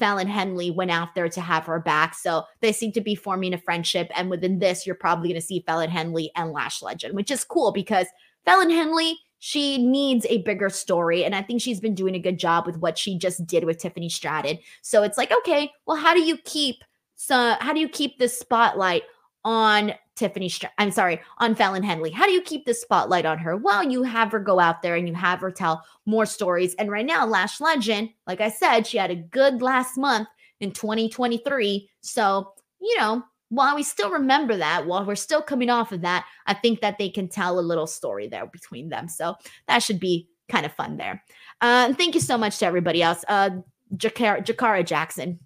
Fallon Henley went out there to have her back. So they seem to be forming a friendship. And within this, you're probably going to see Fallon Henley and Lash Legend, which is cool because Fallon Henley, she needs a bigger story. And I think she's been doing a good job with what she just did with Tiffany Stratton. So it's like, okay, well, how do you keep so how do you keep this spotlight on Tiffany, I'm sorry, on Fallon Henley. How do you keep the spotlight on her? Well, you have her go out there and you have her tell more stories. And right now, Lash Legend, like I said, she had a good last month in 2023. So, you know, while we still remember that, while we're still coming off of that, I think that they can tell a little story there between them. So that should be kind of fun there. Uh, and thank you so much to everybody else. Uh, Jakara, Jakara Jackson,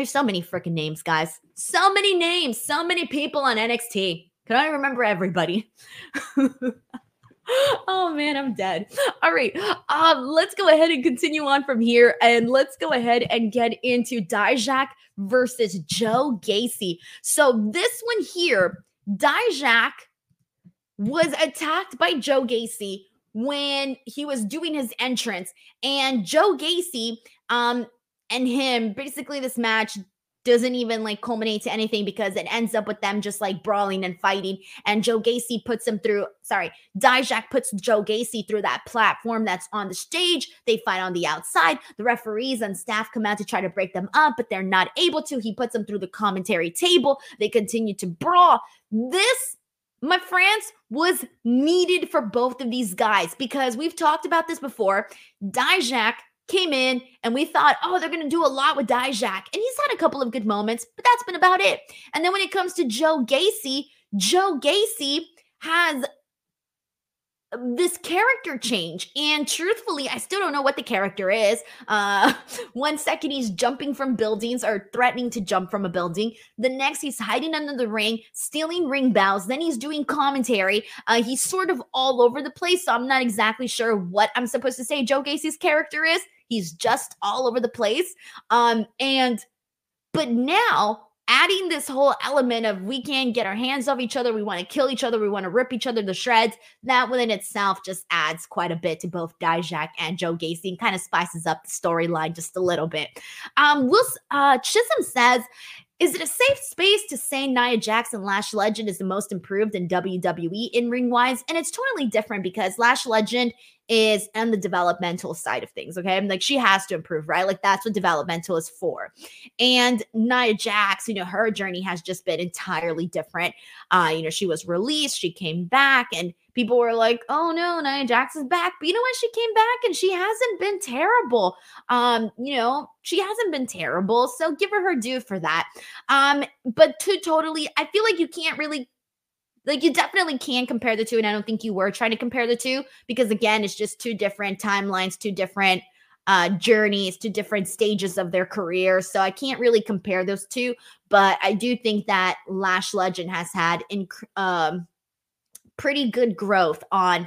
there's so many freaking names, guys. So many names, so many people on NXT. Can I remember everybody? oh man, I'm dead. All right. Um, let's go ahead and continue on from here. And let's go ahead and get into Dijak versus Joe Gacy. So this one here, Dijak was attacked by Joe Gacy when he was doing his entrance. And Joe Gacy um and him basically this match doesn't even like culminate to anything because it ends up with them just like brawling and fighting. And Joe Gacy puts him through, sorry, Dijak puts Joe Gacy through that platform that's on the stage. They fight on the outside. The referees and staff come out to try to break them up, but they're not able to. He puts them through the commentary table. They continue to brawl. This my friends was needed for both of these guys because we've talked about this before. Dijak came in and we thought, oh, they're going to do a lot with Dijak. And he's had a couple of good moments, but that's been about it. And then when it comes to Joe Gacy, Joe Gacy has this character change. And truthfully i still don't know what the character is. Uh one second he's jumping from buildings or threatening to jump from a building. The next he's hiding under the ring stealing ring bells. Then he's doing commentary. Uh he's sort of all over the place so i'm not exactly sure what i'm supposed to say joe gacy's character is He's just all over the place. Um, and but now adding this whole element of we can't get our hands off each other, we want to kill each other, we want to rip each other to shreds, that within itself just adds quite a bit to both Dijak and Joe Gacy and kind of spices up the storyline just a little bit. Um, Will uh, Chisholm says, is it a safe space to say Nia Jackson Lash Legend is the most improved in WWE in ring wise? And it's totally different because Lash Legend is on the developmental side of things. Okay. I'm like, she has to improve, right? Like, that's what developmental is for. And Nia Jax, you know, her journey has just been entirely different. Uh, you know, she was released, she came back, and people were like, oh no, Nia Jax is back. But you know what? She came back and she hasn't been terrible. Um, you know, she hasn't been terrible. So give her her due for that. Um, but to totally, I feel like you can't really like you definitely can compare the two and i don't think you were trying to compare the two because again it's just two different timelines two different uh journeys two different stages of their career so i can't really compare those two but i do think that lash legend has had inc- um pretty good growth on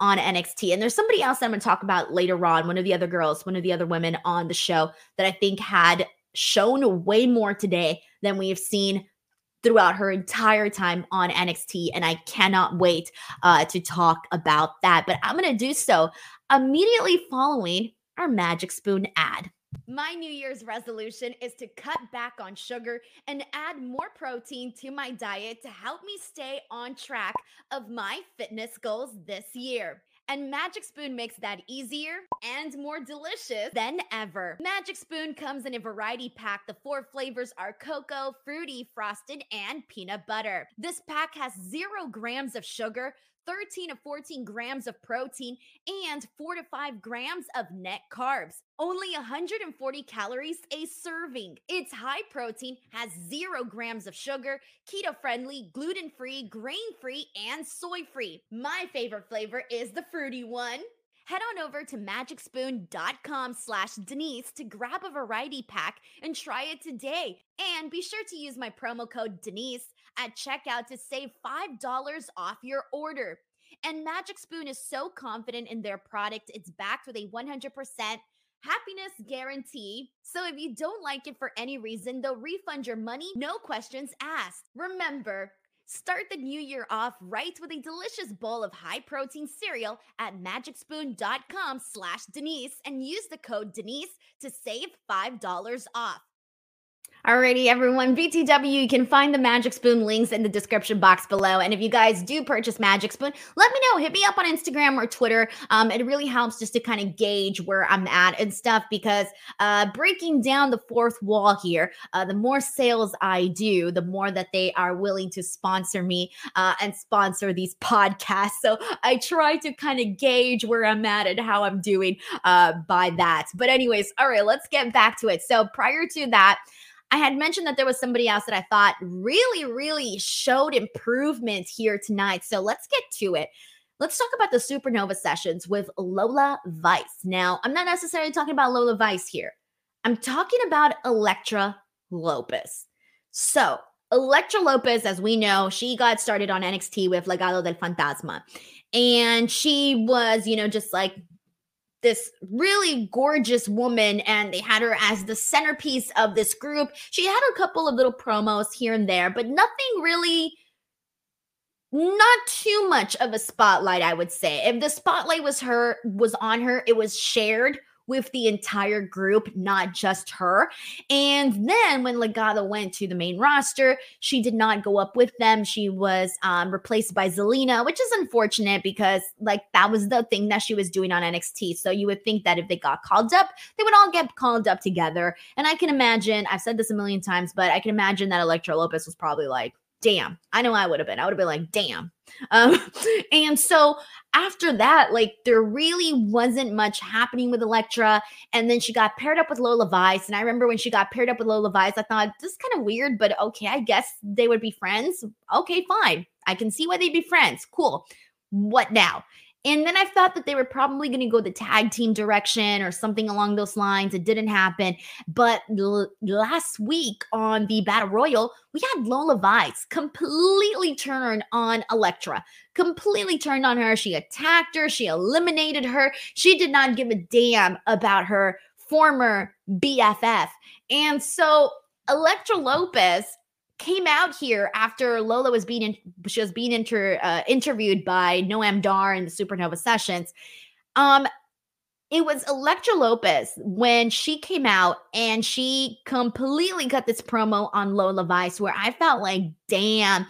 on NXT. And there's somebody else I'm going to talk about later on, one of the other girls, one of the other women on the show that I think had shown way more today than we have seen throughout her entire time on NXT. And I cannot wait uh, to talk about that. But I'm going to do so immediately following our Magic Spoon ad. My New Year's resolution is to cut back on sugar and add more protein to my diet to help me stay on track of my fitness goals this year. And Magic Spoon makes that easier and more delicious than ever. Magic Spoon comes in a variety pack. The four flavors are cocoa, fruity, frosted, and peanut butter. This pack has zero grams of sugar 13 to 14 grams of protein, and 4 to 5 grams of net carbs. Only 140 calories a serving. It's high protein, has 0 grams of sugar, keto friendly, gluten free, grain free, and soy free. My favorite flavor is the fruity one. Head on over to magicspoon.com slash Denise to grab a variety pack and try it today. And be sure to use my promo code Denise at checkout to save $5 off your order. And Magic Spoon is so confident in their product, it's backed with a 100% happiness guarantee. So if you don't like it for any reason, they'll refund your money, no questions asked. Remember, Start the new year off right with a delicious bowl of high protein cereal at magicspoon.com slash Denise and use the code Denise to save $5 off. Alrighty, everyone. BTW, you can find the Magic Spoon links in the description box below. And if you guys do purchase Magic Spoon, let me know. Hit me up on Instagram or Twitter. Um, it really helps just to kind of gauge where I'm at and stuff because uh, breaking down the fourth wall here, uh, the more sales I do, the more that they are willing to sponsor me uh, and sponsor these podcasts. So I try to kind of gauge where I'm at and how I'm doing uh, by that. But, anyways, all right, let's get back to it. So prior to that, I had mentioned that there was somebody else that I thought really, really showed improvement here tonight. So let's get to it. Let's talk about the supernova sessions with Lola Vice. Now, I'm not necessarily talking about Lola Vice here. I'm talking about Elektra Lopez. So, Elektra Lopez, as we know, she got started on NXT with Legado del Fantasma. And she was, you know, just like this really gorgeous woman and they had her as the centerpiece of this group. She had a couple of little promos here and there, but nothing really not too much of a spotlight, I would say. If the spotlight was her was on her, it was shared with the entire group, not just her. And then when Legado went to the main roster, she did not go up with them. She was um, replaced by Zelina, which is unfortunate because like that was the thing that she was doing on NXT. So you would think that if they got called up, they would all get called up together. And I can imagine, I've said this a million times, but I can imagine that Elektra Lopez was probably like, damn. I know I would have been. I would have been like, damn. Um, and so after that, like there really wasn't much happening with Elektra. And then she got paired up with Lola Vice. And I remember when she got paired up with Lola Vice, I thought this is kind of weird, but okay, I guess they would be friends. Okay, fine. I can see why they'd be friends. Cool. What now? And then I thought that they were probably going to go the tag team direction or something along those lines. It didn't happen. But l- last week on the Battle Royal, we had Lola Vice completely turn on Elektra, completely turned on her. She attacked her, she eliminated her. She did not give a damn about her former BFF. And so Elektra Lopez came out here after Lola was being in, she was being inter, uh, interviewed by Noam Dar in the Supernova sessions. Um, it was Elektra Lopez when she came out and she completely cut this promo on Lola Vice, where I felt like, damn,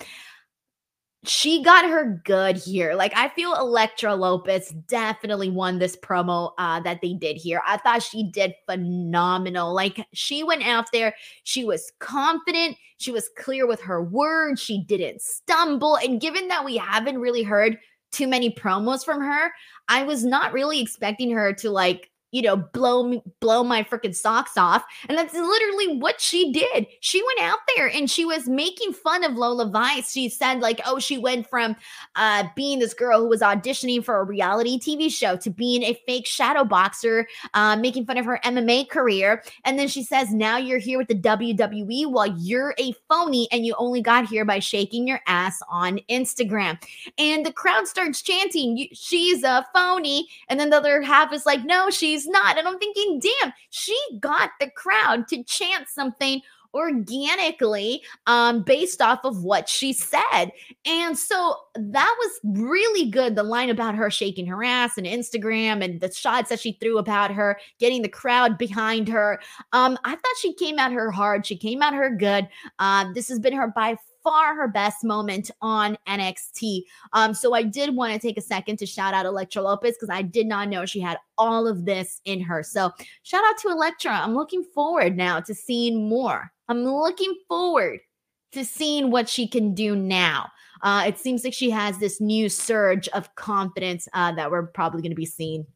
she got her good here. Like I feel Elektra Lopez definitely won this promo uh, that they did here. I thought she did phenomenal. Like she went out there, she was confident, she was clear with her words, she didn't stumble. And given that we haven't really heard too many promos from her, I was not really expecting her to like you know, blow me, blow my freaking socks off. And that's literally what she did. She went out there and she was making fun of Lola Vice. She said, like, oh, she went from uh, being this girl who was auditioning for a reality TV show to being a fake shadow boxer, uh, making fun of her MMA career. And then she says, now you're here with the WWE while you're a phony and you only got here by shaking your ass on Instagram. And the crowd starts chanting, she's a phony. And then the other half is like, no, she's not. And I'm thinking, damn, she got the crowd to chant something organically um, based off of what she said. And so that was really good. The line about her shaking her ass and Instagram and the shots that she threw about her, getting the crowd behind her. Um, I thought she came at her hard. She came at her good. Uh, this has been her by far her best moment on NXT. Um, so I did want to take a second to shout out Elektra Lopez because I did not know she had all of this in her. So shout out to Elektra. I'm looking forward now to seeing more. I'm looking forward to seeing what she can do now. uh, it seems like she has this new surge of confidence uh, that we're probably going to be seeing.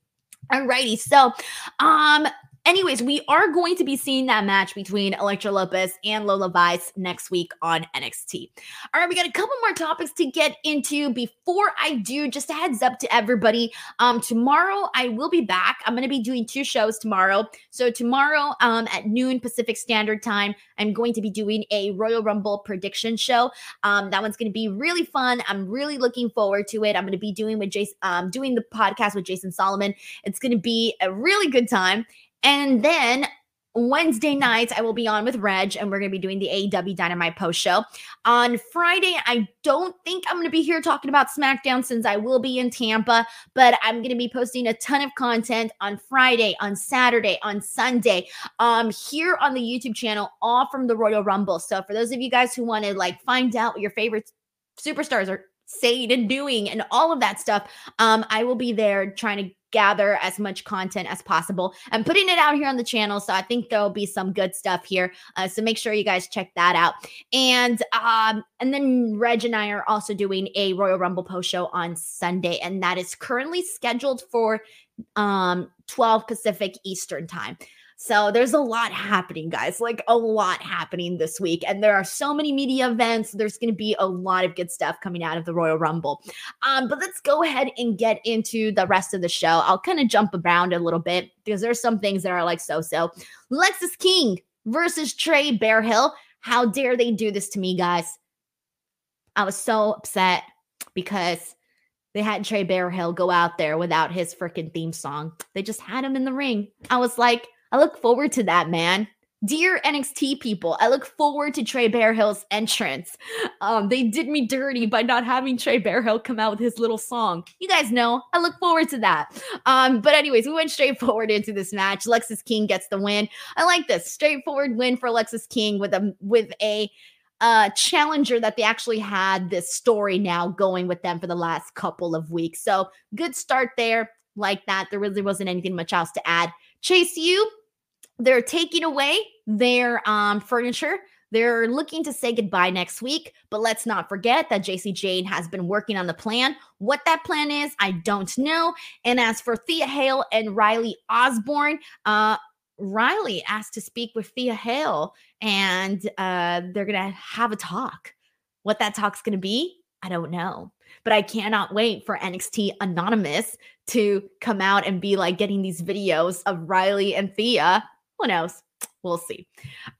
Alrighty, so um, Anyways, we are going to be seeing that match between Elektra Lopez and Lola Vice next week on NXT. All right, we got a couple more topics to get into. Before I do, just a heads up to everybody. Um, tomorrow I will be back. I'm going to be doing two shows tomorrow. So tomorrow, um, at noon Pacific Standard Time, I'm going to be doing a Royal Rumble prediction show. Um, that one's going to be really fun. I'm really looking forward to it. I'm going to be doing with Jason, um, doing the podcast with Jason Solomon. It's going to be a really good time. And then Wednesday nights, I will be on with Reg and we're going to be doing the AEW Dynamite post show. On Friday, I don't think I'm going to be here talking about SmackDown since I will be in Tampa, but I'm going to be posting a ton of content on Friday, on Saturday, on Sunday, um, here on the YouTube channel, all from the Royal Rumble. So for those of you guys who want to like find out what your favorite superstars are saying and doing and all of that stuff, um, I will be there trying to gather as much content as possible and putting it out here on the channel. So I think there'll be some good stuff here. Uh, so make sure you guys check that out. And um, and then Reg and I are also doing a Royal Rumble post show on Sunday, and that is currently scheduled for um 12 Pacific Eastern time. So there's a lot happening, guys, like a lot happening this week. And there are so many media events. There's going to be a lot of good stuff coming out of the Royal Rumble. Um, but let's go ahead and get into the rest of the show. I'll kind of jump around a little bit because there's some things that are like so so. Lexis King versus Trey Bearhill. How dare they do this to me, guys? I was so upset because they had Trey Bearhill go out there without his freaking theme song. They just had him in the ring. I was like, I look forward to that, man. Dear NXT people, I look forward to Trey Bearhill's entrance. Um, they did me dirty by not having Trey Bearhill come out with his little song. You guys know, I look forward to that. Um, but anyways, we went straight forward into this match. Lexis King gets the win. I like this straightforward win for Lexis King with a with a uh, challenger that they actually had this story now going with them for the last couple of weeks. So good start there. Like that, there really wasn't anything much else to add. Chase U, they're taking away their um, furniture. They're looking to say goodbye next week, but let's not forget that Jacy Jayne has been working on the plan. What that plan is, I don't know. And as for Thea Hale and Riley Osborne, uh, Riley asked to speak with Thea Hale, and uh, they're gonna have a talk. What that talk's gonna be, I don't know. But I cannot wait for NXT Anonymous to come out and be like getting these videos of Riley and Thea who knows? We'll see.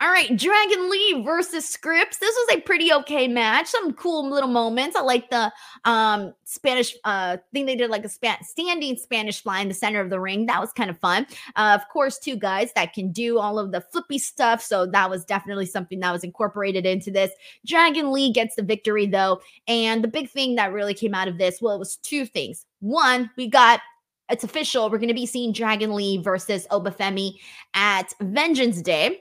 All right, Dragon Lee versus Scrypts. This was a pretty okay match. Some cool little moments. I like the um Spanish uh thing they did like a span- standing Spanish fly in the center of the ring. That was kind of fun. Uh, of course, two guys that can do all of the flippy stuff. So that was definitely something that was incorporated into this. Dragon Lee gets the victory though. And the big thing that really came out of this, well, it was two things. One, we got it's official. We're going to be seeing Dragon Lee versus Oba Femi at Vengeance Day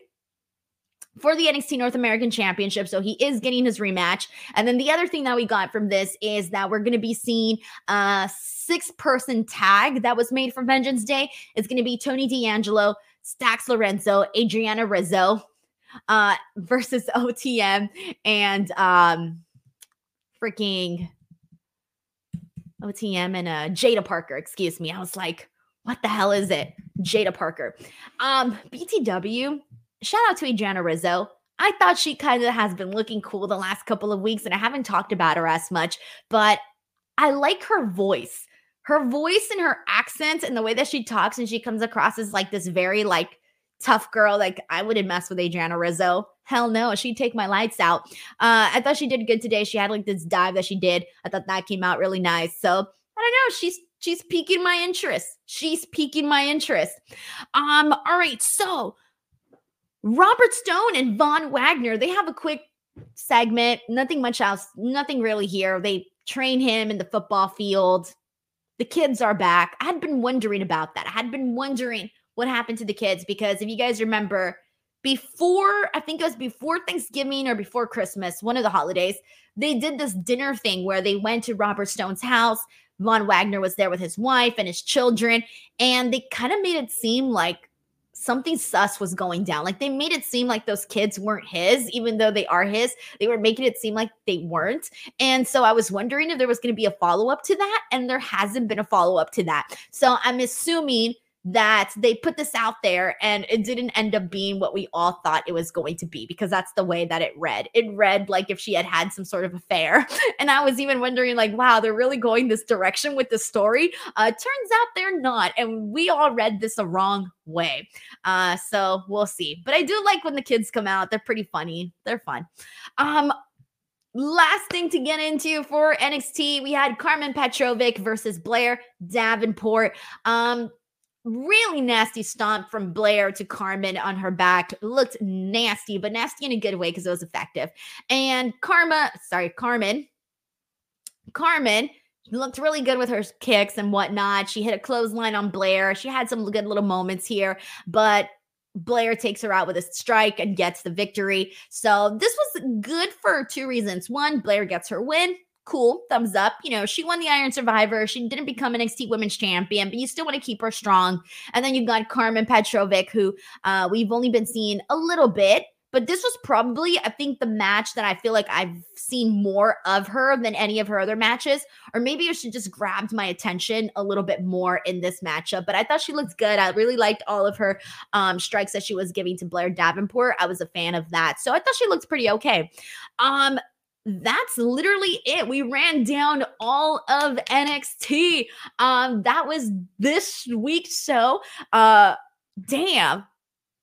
for the NXT North American Championship. So he is getting his rematch. And then the other thing that we got from this is that we're going to be seeing a six person tag that was made for Vengeance Day. It's going to be Tony D'Angelo, Stacks Lorenzo, Adriana Rizzo uh, versus OTM and um, freaking OTM and uh, Jaida Parker, excuse me. I was like, what the hell is it? Jaida Parker. Um, BTW, shout out to Adriana Rizzo. I thought she kind of has been looking cool the last couple of weeks, and I haven't talked about her as much, but I like her voice. Her voice and her accent and the way that she talks and she comes across as like this very like tough girl. Like I wouldn't mess with Adriana Rizzo. Hell no, she'd take my lights out. Uh, I thought she did good today. She had like this dive that she did. I thought that came out really nice. So I don't know. She's she's piquing my interest. She's piquing my interest. Um, all right, so Robert Stone and Von Wagner, they have a quick segment. Nothing much else, nothing really here. They train him in the football field. The kids are back. I had been wondering about that. I had been wondering what happened to the kids because if you guys remember, before I think it was before Thanksgiving or before Christmas, one of the holidays, they did this dinner thing where they went to Robert Stone's house. Von Wagner was there with his wife and his children, and they kind of made it seem like something sus was going down. Like they made it seem like those kids weren't his, even though they are his. They were making it seem like they weren't. And so I was wondering if there was going to be a follow up to that. And there hasn't been a follow up to that. So I'm assuming that they put this out there and it didn't end up being what we all thought it was going to be because that's the way that it read. It read like if she had had some sort of affair. And I was even wondering, like, wow, they're really going this direction with the story. Uh, turns out they're not. And we all read this the wrong way. Uh, so we'll see. But I do like when the kids come out. They're pretty funny. They're fun. Um, Last thing to get into for NXT, we had Carmen Petrovic versus Blair Davenport. Um, really nasty stomp from Blair to Carmen on her back. Looked nasty, but nasty in a good way because it was effective. And Karma, sorry, Carmen, Carmen looked really good with her kicks and whatnot. She hit a clothesline on Blair. She had some good little moments here, but Blair takes her out with a strike and gets the victory. So this was good for two reasons. One, Blair gets her win cool, thumbs up. You know, she won the Iron Survivor. She didn't become an NXT Women's Champion, but you still want to keep her strong. And then you've got Carmen Petrovic, who uh, we've only been seeing a little bit. But this was probably, I think, the match that I feel like I've seen more of her than any of her other matches. Or maybe she just grabbed my attention a little bit more in this matchup. But I thought she looked good. I really liked all of her um, strikes that she was giving to Blair Davenport. I was a fan of that. So I thought she looked pretty okay. Um, that's literally it. We ran down all of NXT. Um, that was this week's show. Uh, damn.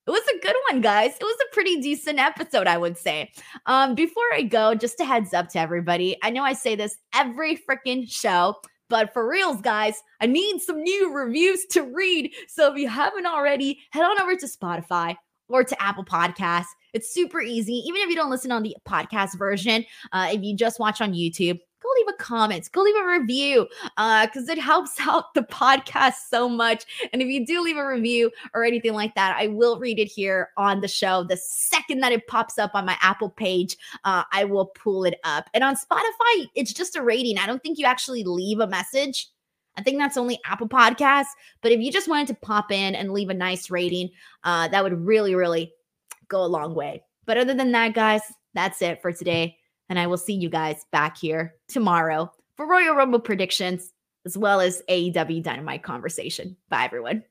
It was a good one, guys. It was a pretty decent episode, I would say. Um, before I go, just a heads up to everybody. I know I say this every freaking show, but for reals, guys, I need some new reviews to read. So if you haven't already, head on over to Spotify or to Apple Podcasts it's super easy. Even if you don't listen on the podcast version, uh, if you just watch on YouTube, go leave a comment, go leave a review, because uh, it helps out the podcast so much. And if you do leave a review or anything like that, I will read it here on the show. The second that it pops up on my Apple page, uh, I will pull it up. And on Spotify, it's just a rating. I don't think you actually leave a message. I think that's only Apple Podcasts. But if you just wanted to pop in and leave a nice rating, uh, that would really, really go a long way. But other than that, guys, that's it for today. And I will see you guys back here tomorrow for Royal Rumble predictions as well as AEW Dynamite conversation. Bye, everyone.